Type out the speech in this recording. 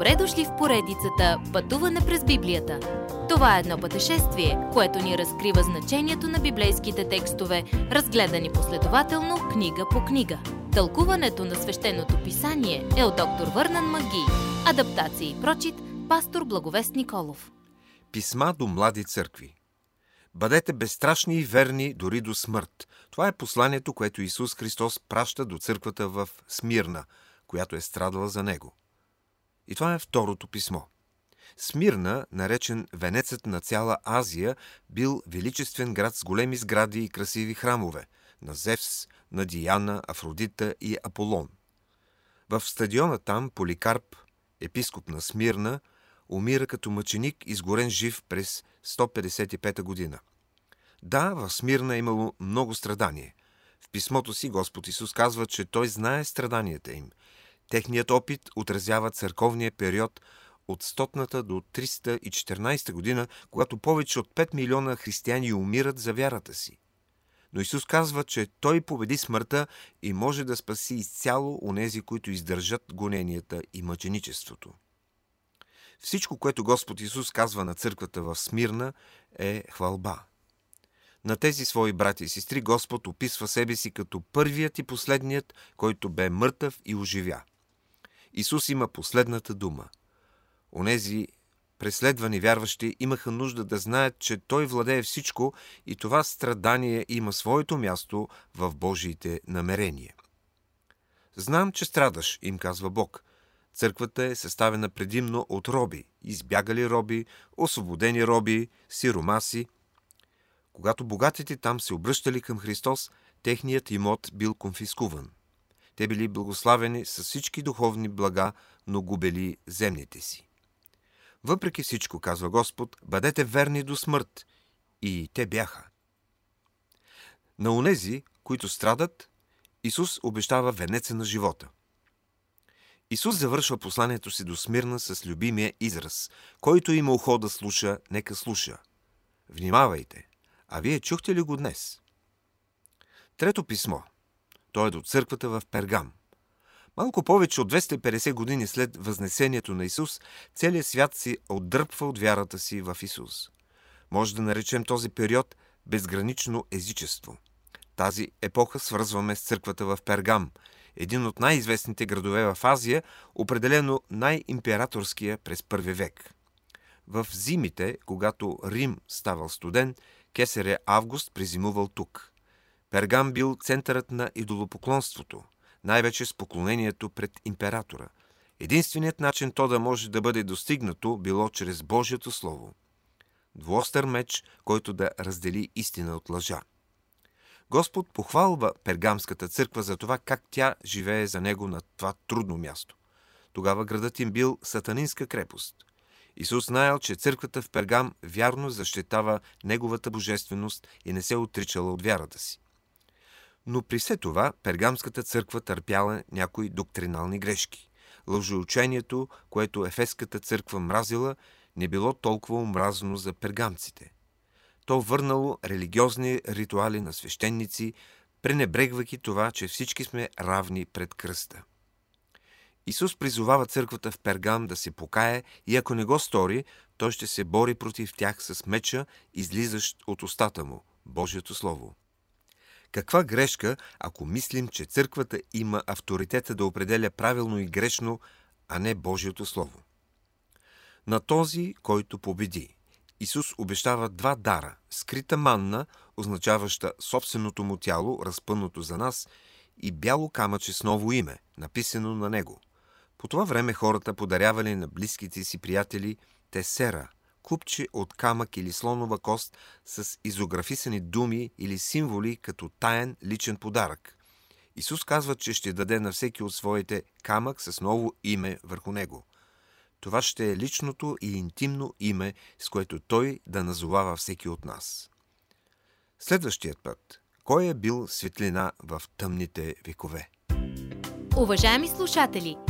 Добре дошли в поредицата Пътуване през Библията. Това е едно пътешествие, което ни разкрива значението на библейските текстове, разгледани последователно книга по книга. Тълкуването на свещеното писание е от доктор Върнан Маги. Адаптация и прочит, пастор Благовест Николов. Писма до млади църкви Бъдете безстрашни и верни дори до смърт. Това е посланието, което Исус Христос праща до църквата в Смирна, която е страдала за Него. И това е второто писмо. Смирна, наречен венецът на цяла Азия, бил величествен град с големи сгради и красиви храмове на Зевс, на Диана, Афродита и Аполон. В стадиона там Поликарп, епископ на Смирна, умира като мъченик, изгорен жив през 155 година. Да, в Смирна е имало много страдание. В писмото си Господ Исус казва, че Той знае страданията им. Техният опит отразява църковния период от 100 до 314 година, когато повече от 5 милиона християни умират за вярата си. Но Исус казва, че Той победи смъртта и може да спаси изцяло онези, които издържат гоненията и мъченичеството. Всичко, което Господ Исус казва на църквата в Смирна, е хвалба. На тези свои брати и сестри Господ описва себе си като първият и последният, който бе мъртъв и оживя. Исус има последната дума. Онези преследвани вярващи имаха нужда да знаят, че Той владее всичко и това страдание има своето място в Божиите намерения. Знам, че страдаш, им казва Бог. Църквата е съставена предимно от роби, избягали роби, освободени роби, сиромаси. Когато богатите там се обръщали към Христос, техният имот бил конфискуван. Те били благославени с всички духовни блага, но губели земните си. Въпреки всичко, казва Господ, бъдете верни до смърт. И те бяха. На онези, които страдат, Исус обещава венеца на живота. Исус завършва посланието си до Смирна с любимия израз. Който има ухо да слуша, нека слуша. Внимавайте! А вие чухте ли го днес? Трето писмо. Той е до църквата в Пергам. Малко повече от 250 години след възнесението на Исус, целият свят си отдърпва от вярата си в Исус. Може да наречем този период безгранично езичество. Тази епоха свързваме с църквата в Пергам, един от най-известните градове в Азия, определено най-императорския през първи век. В зимите, когато Рим ставал студен, кесаря Август презимувал тук. Пергам бил центърът на идолопоклонството – най-вече с поклонението пред императора. Единственият начин то да може да бъде достигнато било чрез Божието Слово. Двуостър меч, който да раздели истина от лъжа. Господ похвалва Пергамската църква за това как тя живее за него на това трудно място. Тогава градът им бил сатанинска крепост. Исус знаел, че църквата в Пергам вярно защитава неговата божественост и не се отричала от вярата си. Но при все това Пергамската църква търпяла някои доктринални грешки. Лъжеучението, което Ефеската църква мразила, не било толкова омразно за пергамците. То върнало религиозни ритуали на свещеници, пренебрегвайки това, че всички сме равни пред кръста. Исус призовава църквата в Пергам да се покае и ако не го стори, той ще се бори против тях с меча, излизащ от устата му – Божието Слово. Каква грешка, ако мислим, че църквата има авторитета да определя правилно и грешно, а не Божието Слово? На този, който победи. Исус обещава два дара – скрита манна, означаваща собственото му тяло, разпънато за нас, и бяло камъче с ново име, написано на него. По това време хората подарявали на близките си приятели тесера – купче от камък или слонова кост с изографисани думи или символи като таен личен подарък. Исус казва, че ще даде на всеки от своите камък с ново име върху него. Това ще е личното и интимно име, с което Той да назовава всеки от нас. Следващият път. Кой е бил светлина в тъмните векове? Уважаеми слушатели!